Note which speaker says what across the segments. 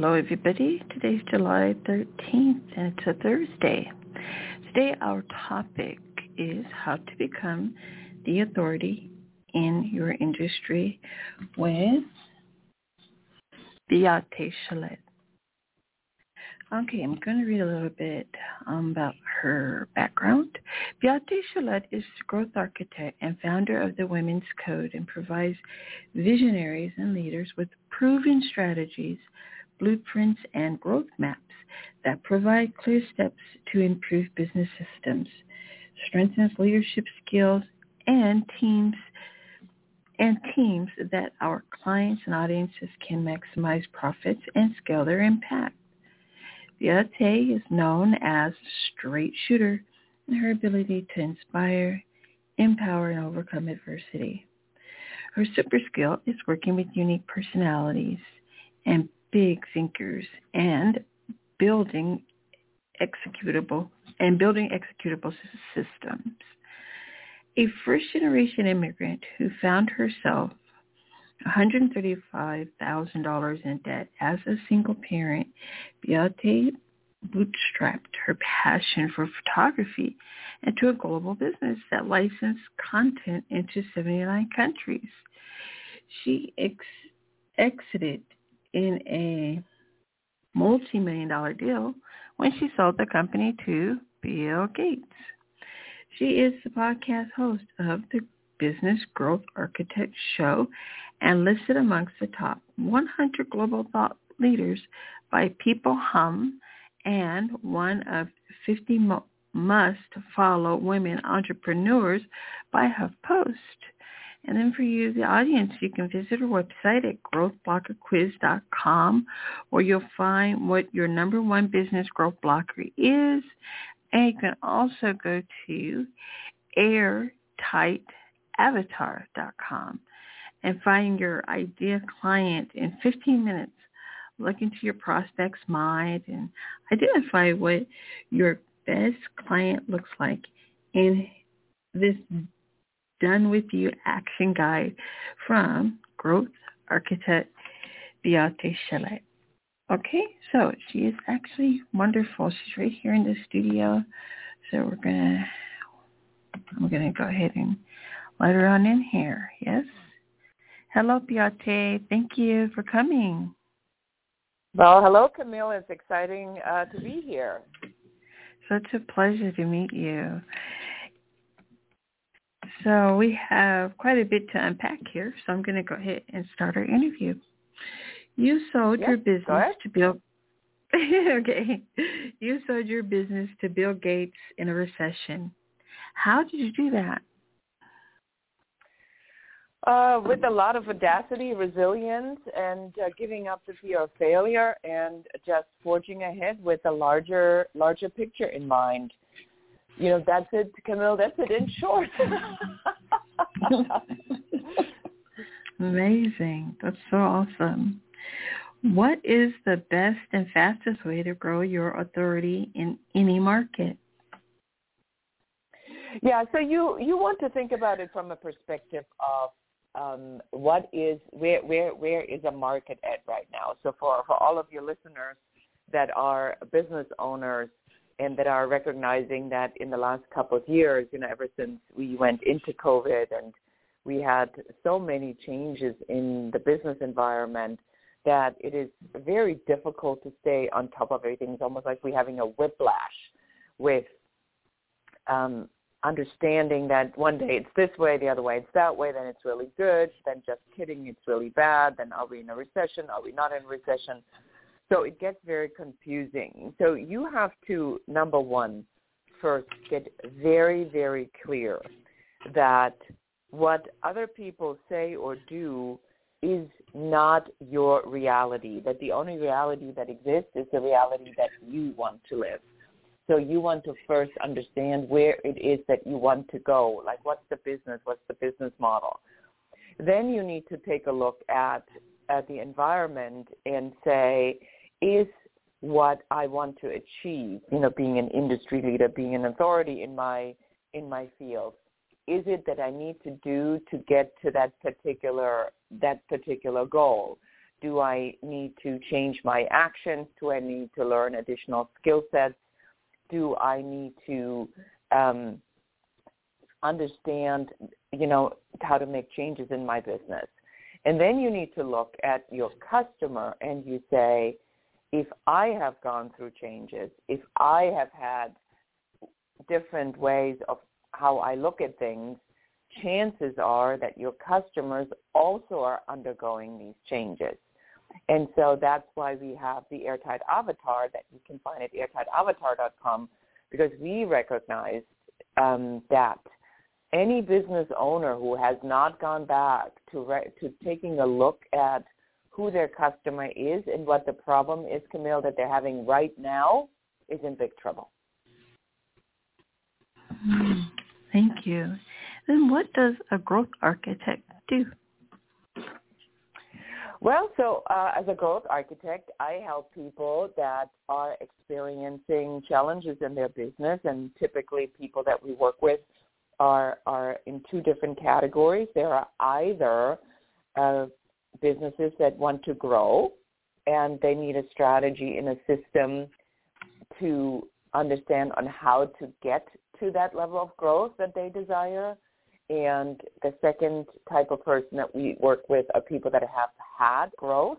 Speaker 1: Hello everybody. Today's July 13th and it's a Thursday. Today our topic is how to become the authority in your industry with Beate Chelette. Okay, I'm going to read a little bit um, about her background. Beate Chelette is growth architect and founder of the Women's Code and provides visionaries and leaders with proven strategies blueprints, and growth maps that provide clear steps to improve business systems, strengthens leadership skills, and teams and teams that our clients and audiences can maximize profits and scale their impact. Beate is known as straight shooter and her ability to inspire, empower, and overcome adversity. Her super skill is working with unique personalities and big thinkers and building executable and building executable systems. A first-generation immigrant who found herself $135,000 in debt as a single parent, Beate bootstrapped her passion for photography into a global business that licensed content into 79 countries. She ex- exited in a multi-million dollar deal when she sold the company to Bill Gates. She is the podcast host of the Business Growth Architect Show and listed amongst the top 100 global thought leaders by PeopleHum and one of 50 must-follow women entrepreneurs by HuffPost. And then for you, the audience, you can visit our website at growthblockerquiz.com where you'll find what your number one business growth blocker is. And you can also go to airtightavatar.com and find your idea client in 15 minutes. Look into your prospect's mind and identify what your best client looks like in this done with you action guide from growth architect Beate Chelette. Okay, so she is actually wonderful. She's right here in the studio. So we're gonna I'm gonna go ahead and let her on in here. Yes. Hello, Beate. Thank you for coming.
Speaker 2: Well, hello, Camille. It's exciting uh, to be here.
Speaker 1: Such a pleasure to meet you. So we have quite a bit to unpack here, so I'm going to go ahead and start our interview. You sold your business to Bill. okay, you sold your business to Bill Gates in a recession. How did you do that?
Speaker 2: Uh, with a lot of audacity, resilience, and uh, giving up the fear of failure, and just forging ahead with a larger, larger picture in mind you know, that's it, Camille. That's it in short.
Speaker 1: Amazing. That's so awesome. What is the best and fastest way to grow your authority in any market?
Speaker 2: Yeah, so you you want to think about it from a perspective of um, what is where where where is a market at right now. So for for all of your listeners that are business owners, and that are recognizing that in the last couple of years, you know, ever since we went into COVID and we had so many changes in the business environment that it is very difficult to stay on top of everything. It's almost like we're having a whiplash with um, understanding that one day it's this way, the other way it's that way, then it's really good, then just kidding, it's really bad, then are we in a recession, are we not in a recession? So it gets very confusing. So you have to, number one, first get very, very clear that what other people say or do is not your reality, that the only reality that exists is the reality that you want to live. So you want to first understand where it is that you want to go, like what's the business, what's the business model. Then you need to take a look at, at the environment and say, is what I want to achieve, you know, being an industry leader, being an authority in my in my field, is it that I need to do to get to that particular that particular goal? Do I need to change my actions? Do I need to learn additional skill sets? Do I need to um, understand, you know, how to make changes in my business? And then you need to look at your customer and you say, if I have gone through changes, if I have had different ways of how I look at things, chances are that your customers also are undergoing these changes. And so that's why we have the Airtight Avatar that you can find at airtightavatar.com because we recognize um, that any business owner who has not gone back to re- to taking a look at who their customer is and what the problem is, Camille, that they're having right now is in big trouble.
Speaker 1: Thank you. Then what does a growth architect do?
Speaker 2: Well, so uh, as a growth architect, I help people that are experiencing challenges in their business, and typically people that we work with are are in two different categories. There are either uh, businesses that want to grow, and they need a strategy and a system to understand on how to get to that level of growth that they desire. And the second type of person that we work with are people that have had growth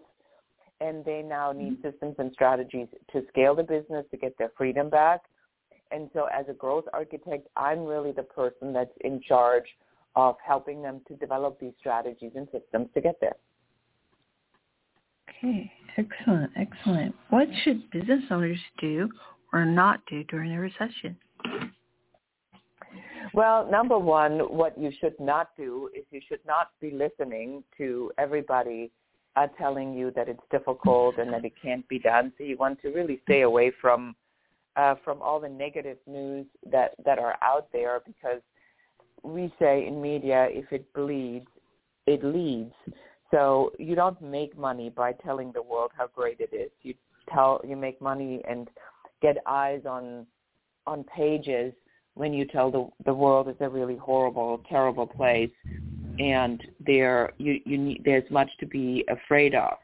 Speaker 2: and they now need mm-hmm. systems and strategies to scale the business to get their freedom back. And so as a growth architect, I'm really the person that's in charge of helping them to develop these strategies and systems to get there.
Speaker 1: Okay, excellent, excellent. What should business owners do or not do during a recession?
Speaker 2: Well, number one, what you should not do is you should not be listening to everybody uh, telling you that it's difficult and that it can't be done. So you want to really stay away from uh, from all the negative news that that are out there because we say in media, if it bleeds, it leads. So you don't make money by telling the world how great it is. You tell you make money and get eyes on on pages when you tell the the world is a really horrible, terrible place, and there you you need there's much to be afraid of.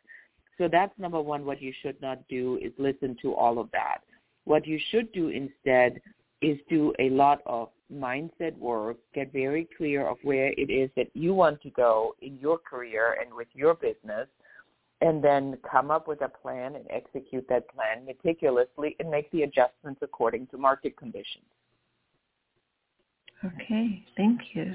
Speaker 2: So that's number one. What you should not do is listen to all of that. What you should do instead is do a lot of mindset work, get very clear of where it is that you want to go in your career and with your business, and then come up with a plan and execute that plan meticulously and make the adjustments according to market conditions.
Speaker 1: Okay, thank you.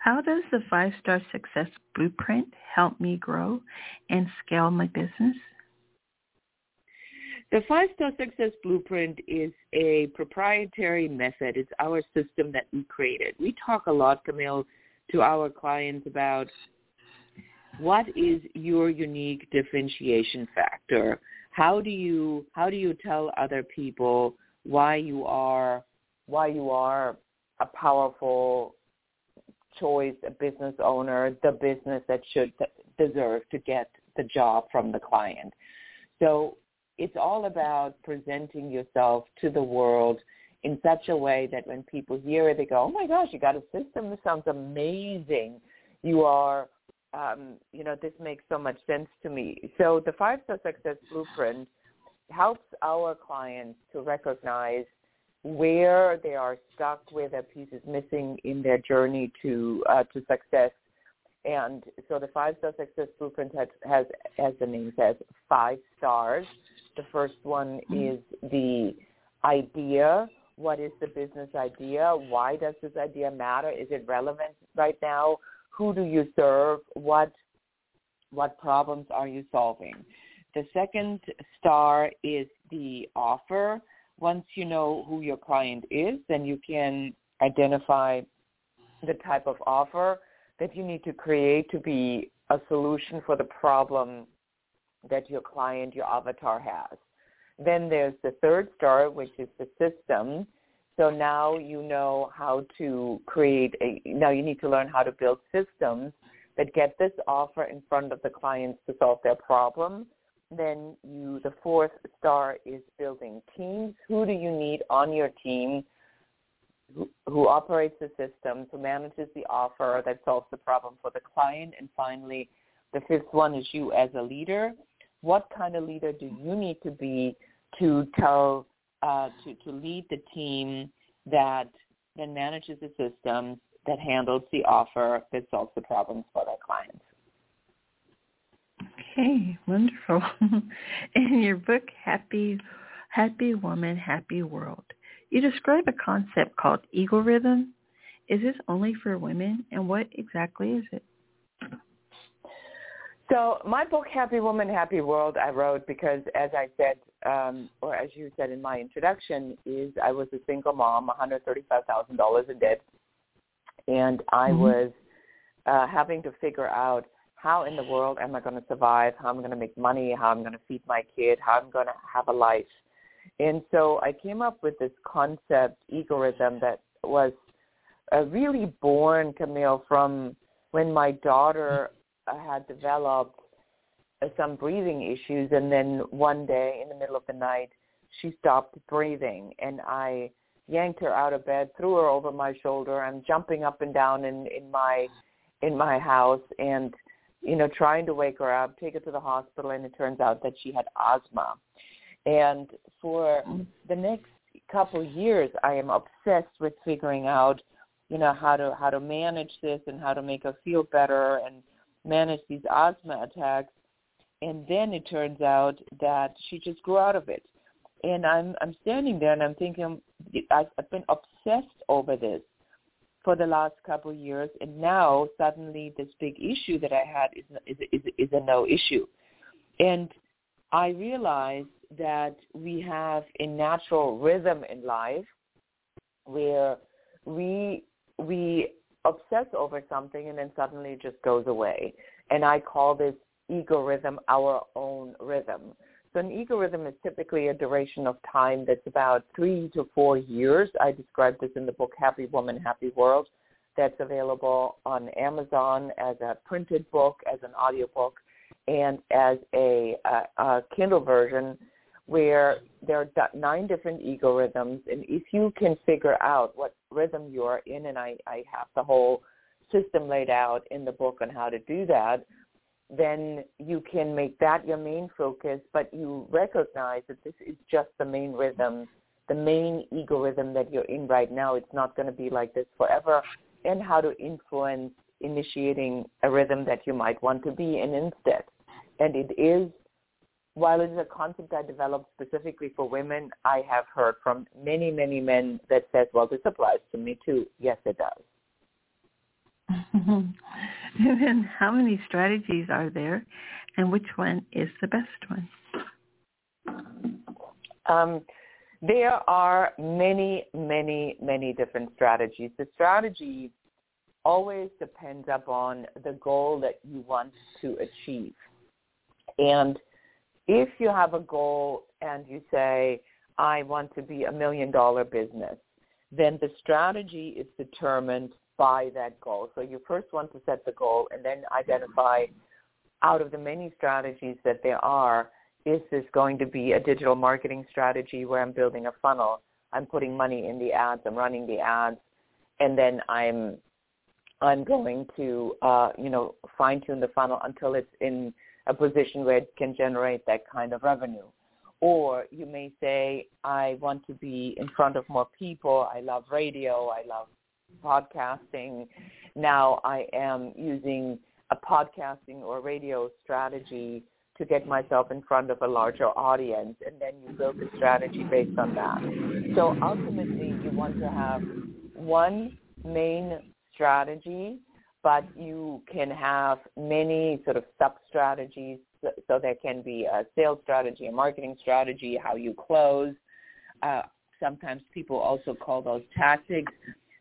Speaker 1: How does the five star success blueprint help me grow and scale my business?
Speaker 2: The five star success blueprint is a proprietary method. It's our system that we created. We talk a lot, Camille, to our clients about what is your unique differentiation factor? How do you how do you tell other people why you are why you are a powerful choice, a business owner, the business that should deserve to get the job from the client. So it's all about presenting yourself to the world in such a way that when people hear it, they go, oh my gosh, you got a system. This sounds amazing. You are, um, you know, this makes so much sense to me. So the five-star success blueprint helps our clients to recognize where they are stuck, where their piece is missing in their journey to uh, to success. And so the five star success blueprint has, has, as the name says, five stars. The first one mm-hmm. is the idea. What is the business idea? Why does this idea matter? Is it relevant right now? Who do you serve? What what problems are you solving? The second star is the offer once you know who your client is, then you can identify the type of offer that you need to create to be a solution for the problem that your client, your avatar has. Then there's the third star, which is the system. So now you know how to create a, now you need to learn how to build systems that get this offer in front of the clients to solve their problem. Then you, the fourth star is building teams. Who do you need on your team who, who operates the systems, who manages the offer that solves the problem for the client? And finally, the fifth one is you as a leader. What kind of leader do you need to be to tell, uh, to, to lead the team that then manages the systems that handles the offer that solves the problems for their clients?
Speaker 1: Okay, wonderful. In your book, Happy Happy Woman, Happy World, you describe a concept called ego rhythm. Is this only for women, and what exactly is it?
Speaker 2: So my book, Happy Woman, Happy World, I wrote because, as I said, um, or as you said in my introduction, is I was a single mom, $135,000 in debt, and I mm-hmm. was uh, having to figure out how in the world am I going to survive, how I'm going to make money, how I'm going to feed my kid, how I'm going to have a life. And so I came up with this concept, egoism, that was uh, really born, Camille, from when my daughter had developed some breathing issues, and then one day in the middle of the night, she stopped breathing, and I yanked her out of bed, threw her over my shoulder. I'm jumping up and down in in my in my house, and you know, trying to wake her up, take her to the hospital, and it turns out that she had asthma. And for the next couple of years, I am obsessed with figuring out, you know, how to how to manage this and how to make her feel better and manage these asthma attacks. And then it turns out that she just grew out of it. And I'm I'm standing there and I'm thinking I've, I've been obsessed over this for the last couple of years, and now suddenly this big issue that I had is is is, is a no issue. And I realized that we have a natural rhythm in life where we we obsess over something and then suddenly it just goes away. And I call this ego rhythm our own rhythm. So an ego rhythm is typically a duration of time that's about three to four years. I describe this in the book Happy Woman, Happy World. That's available on Amazon as a printed book, as an audiobook, and as a, a, a Kindle version where there are nine different ego rhythms. And if you can figure out what rhythm you are in, and I, I have the whole system laid out in the book on how to do that, then you can make that your main focus, but you recognize that this is just the main rhythm, the main ego rhythm that you're in right now. It's not going to be like this forever, and how to influence initiating a rhythm that you might want to be in instead. And it is while it is a concept I developed specifically for women, I have heard from many, many men that says, well, this applies to me too. Yes, it does.
Speaker 1: and then how many strategies are there and which one is the best one?
Speaker 2: Um, there are many, many, many different strategies. The strategy always depends upon the goal that you want to achieve. And if you have a goal and you say, I want to be a million dollar business, then the strategy is determined by that goal. So you first want to set the goal and then identify out of the many strategies that there are, is this going to be a digital marketing strategy where I'm building a funnel? I'm putting money in the ads, I'm running the ads, and then I'm I'm going to uh, you know fine tune the funnel until it's in a position where it can generate that kind of revenue. Or you may say, I want to be in front of more people. I love radio. I love podcasting. Now I am using a podcasting or radio strategy to get myself in front of a larger audience and then you build a strategy based on that. So ultimately you want to have one main strategy but you can have many sort of sub-strategies. So there can be a sales strategy, a marketing strategy, how you close. Uh, sometimes people also call those tactics.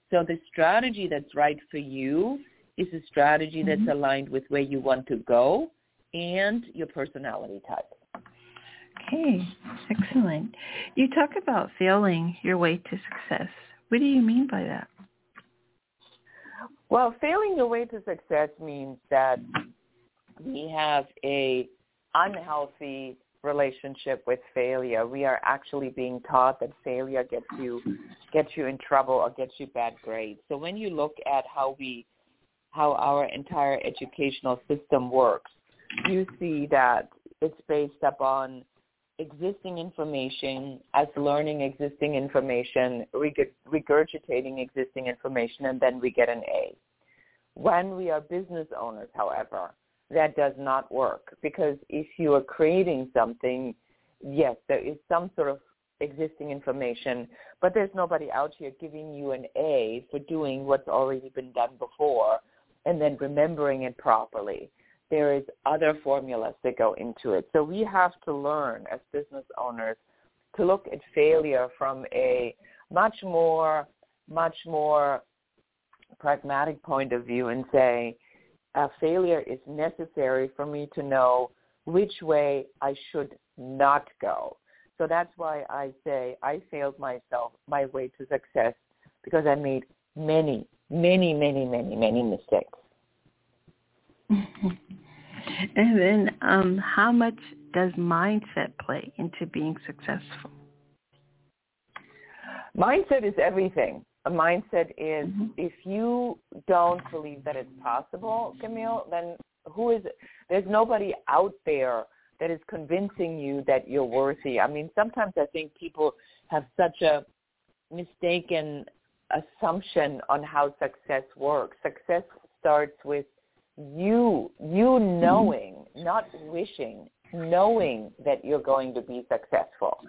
Speaker 2: So the strategy that's right for you is a strategy mm-hmm. that's aligned with where you want to go and your personality type.
Speaker 1: Okay, excellent. You talk about failing your way to success. What do you mean by that?
Speaker 2: Well, failing your way to success means that we have a unhealthy relationship with failure. We are actually being taught that failure gets you gets you in trouble or gets you bad grades. So when you look at how we how our entire educational system works, you see that it's based upon existing information as learning existing information, regurgitating existing information, and then we get an A. When we are business owners, however, that does not work because if you are creating something, yes, there is some sort of existing information, but there's nobody out here giving you an A for doing what's already been done before and then remembering it properly. There is other formulas that go into it. So we have to learn as business owners to look at failure from a much more, much more pragmatic point of view and say, a failure is necessary for me to know which way I should not go. So that's why I say I failed myself my way to success because I made many, many, many, many, many mistakes.
Speaker 1: and then um, how much does mindset play into being successful?
Speaker 2: Mindset is everything a mindset is mm-hmm. if you don't believe that it's possible, Camille, then who is it? There's nobody out there that is convincing you that you're worthy. I mean, sometimes I think people have such a mistaken assumption on how success works. Success starts with you you knowing, not wishing, knowing that you're going to be successful.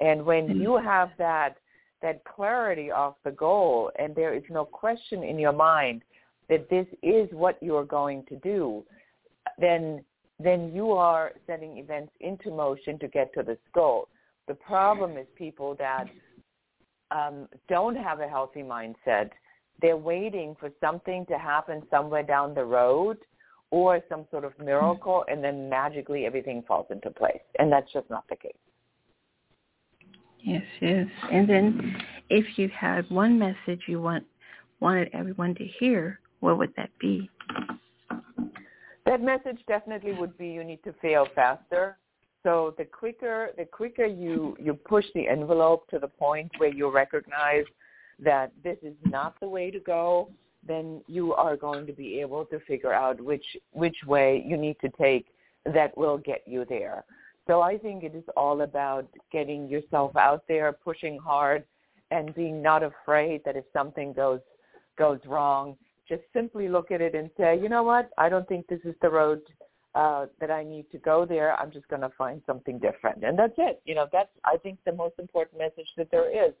Speaker 2: And when mm-hmm. you have that that clarity of the goal and there is no question in your mind that this is what you are going to do, then then you are setting events into motion to get to this goal. The problem is people that um, don't have a healthy mindset. They're waiting for something to happen somewhere down the road or some sort of miracle, and then magically everything falls into place. And that's just not the case.
Speaker 1: Yes, yes. And then if you had one message you want wanted everyone to hear, what would that be?
Speaker 2: That message definitely would be you need to fail faster. So the quicker the quicker you you push the envelope to the point where you recognize that this is not the way to go, then you are going to be able to figure out which which way you need to take that will get you there. So I think it is all about getting yourself out there, pushing hard, and being not afraid that if something goes goes wrong, just simply look at it and say, you know what, I don't think this is the road uh, that I need to go there. I'm just going to find something different, and that's it. You know, that's I think the most important message that there is.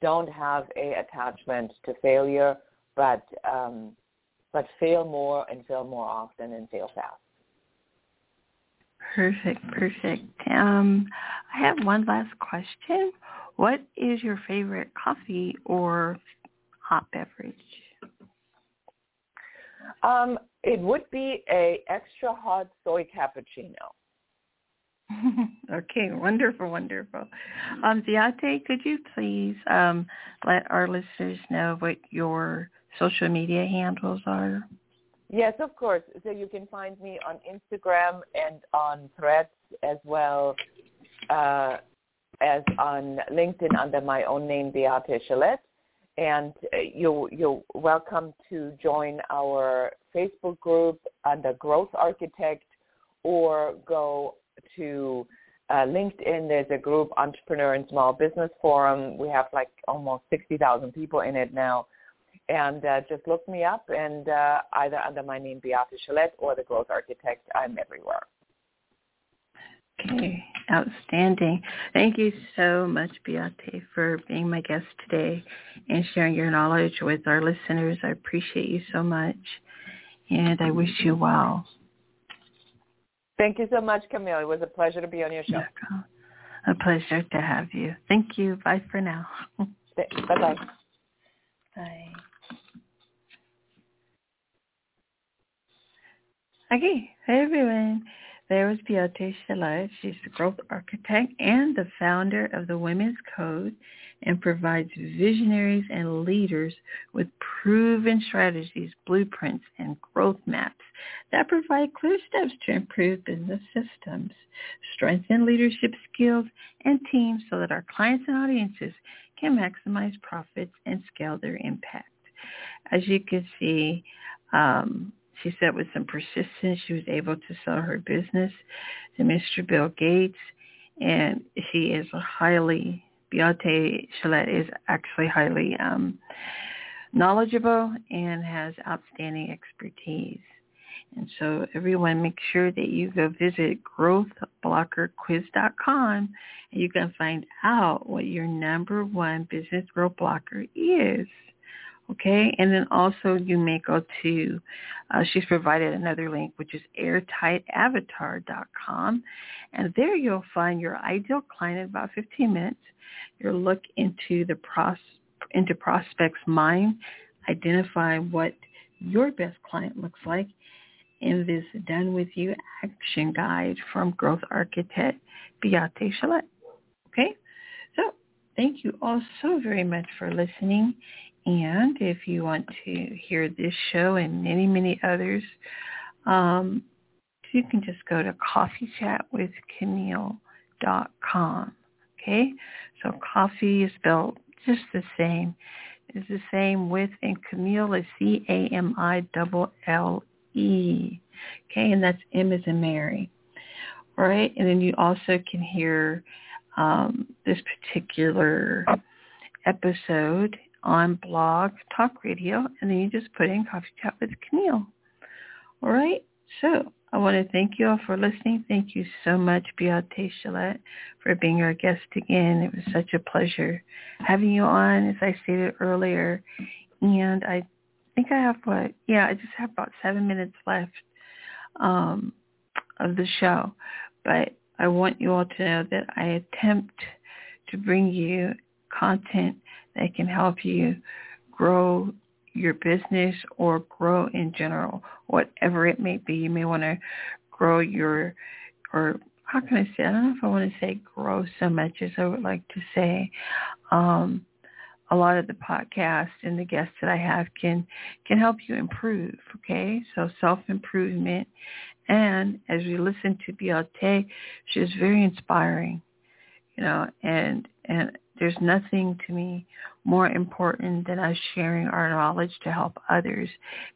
Speaker 2: Don't have a attachment to failure, but um, but fail more and fail more often and fail fast.
Speaker 1: Perfect, perfect. Um, I have one last question. What is your favorite coffee or hot beverage?
Speaker 2: Um, it would be a extra hot soy cappuccino.
Speaker 1: okay, wonderful, wonderful. Um, Beate, could you please um, let our listeners know what your social media handles are?
Speaker 2: Yes, of course. So you can find me on Instagram and on Threads as well uh, as on LinkedIn under my own name, Beate Chelette. And uh, you, you're welcome to join our Facebook group under Growth Architect or go to uh, LinkedIn. There's a group, Entrepreneur and Small Business Forum. We have like almost 60,000 people in it now and uh, just look me up and uh, either under my name Beate Chelette or the Growth Architect. I'm everywhere.
Speaker 1: Okay, outstanding. Thank you so much, Beate, for being my guest today and sharing your knowledge with our listeners. I appreciate you so much, and I wish you well.
Speaker 2: Thank you so much, Camille. It was a pleasure to be on your show.
Speaker 1: A pleasure to have you. Thank you. Bye for now.
Speaker 2: Bye-bye.
Speaker 1: Bye. Okay, hey everyone. There was Beate Chelette. She's the growth architect and the founder of the Women's Code and provides visionaries and leaders with proven strategies, blueprints, and growth maps that provide clear steps to improve business systems, strengthen leadership skills, and teams so that our clients and audiences can maximize profits and scale their impact. As you can see, um, she said with some persistence, she was able to sell her business to Mr. Bill Gates, and she is a highly Beate Chelette is actually highly um, knowledgeable and has outstanding expertise. And so everyone make sure that you go visit growthblockerquiz.com and you can find out what your number one business growth blocker is. Okay, and then also you may go to, uh, she's provided another link, which is airtightavatar.com. And there you'll find your ideal client in about 15 minutes your look into the pros, into prospect's mind, identify what your best client looks like in this Done With You action guide from Growth Architect Beate Chelette. Okay? So thank you all so very much for listening. And if you want to hear this show and many, many others, um, you can just go to coffeechatwithcamille.com. Okay? So coffee is spelled just the same. It's the same with and Camille is C-A-M-I-L-L-E. Okay, and that's M as in Mary. All right, and then you also can hear um, this particular episode on blog talk radio, and then you just put in Coffee Chat with Camille. All right, so I want to thank you all for listening. Thank you so much, Beate Chelette, for being our guest again. It was such a pleasure having you on, as I stated earlier. And I think I have what? Yeah, I just have about seven minutes left um, of the show. But I want you all to know that I attempt to bring you content that can help you grow your business or grow in general, whatever it may be. You may want to grow your, or how can I say, I don't know if I want to say grow so much as I would like to say. Um, a lot of the podcasts and the guests that I have can can help you improve. Okay, so self improvement, and as we listen to Beate, she is very inspiring. You know, and and there's nothing to me more important than us sharing our knowledge to help others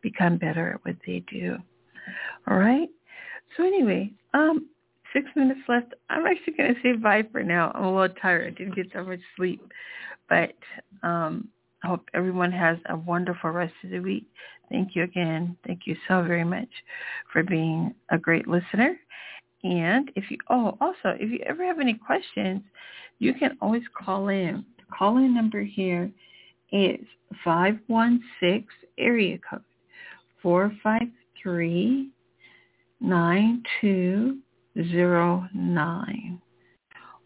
Speaker 1: become better at what they do. All right. So anyway, um, six minutes left. I'm actually going to say bye for now. I'm a little tired. I didn't get so much sleep, but um, I hope everyone has a wonderful rest of the week. Thank you again. Thank you so very much for being a great listener. And if you, oh, also, if you ever have any questions, you can always call in. The call-in number here is 516 area code 453 9209.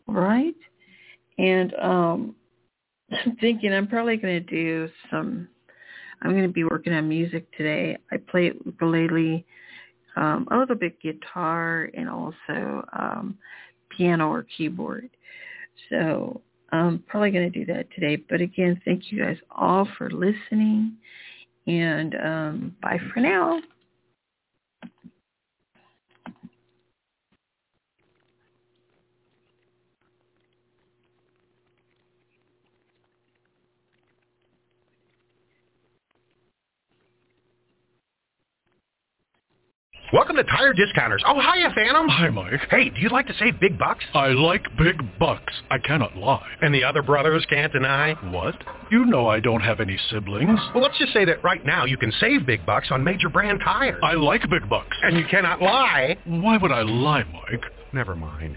Speaker 1: All right? And um, I'm thinking I'm probably going to do some, I'm going to be working on music today. I play ukulele, um, a little bit guitar, and also um, piano or keyboard. So I'm probably going to do that today. But again, thank you guys all for listening. And um, bye for now.
Speaker 3: Welcome to Tire Discounters. Oh, hiya, Phantom.
Speaker 4: Hi, Mike.
Speaker 3: Hey, do you like to save big bucks?
Speaker 4: I like big bucks. I cannot lie.
Speaker 3: And the other brothers can't deny?
Speaker 4: What? You know I don't have any siblings.
Speaker 3: Well, let's just say that right now you can save big bucks on major brand tires.
Speaker 4: I like big bucks.
Speaker 3: And you cannot lie.
Speaker 4: Why would I lie, Mike?
Speaker 3: Never mind.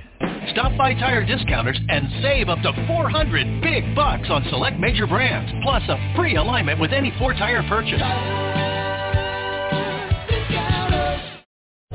Speaker 5: Stop by Tire Discounters and save up to 400 big bucks on select major brands, plus a free alignment with any four-tire purchase.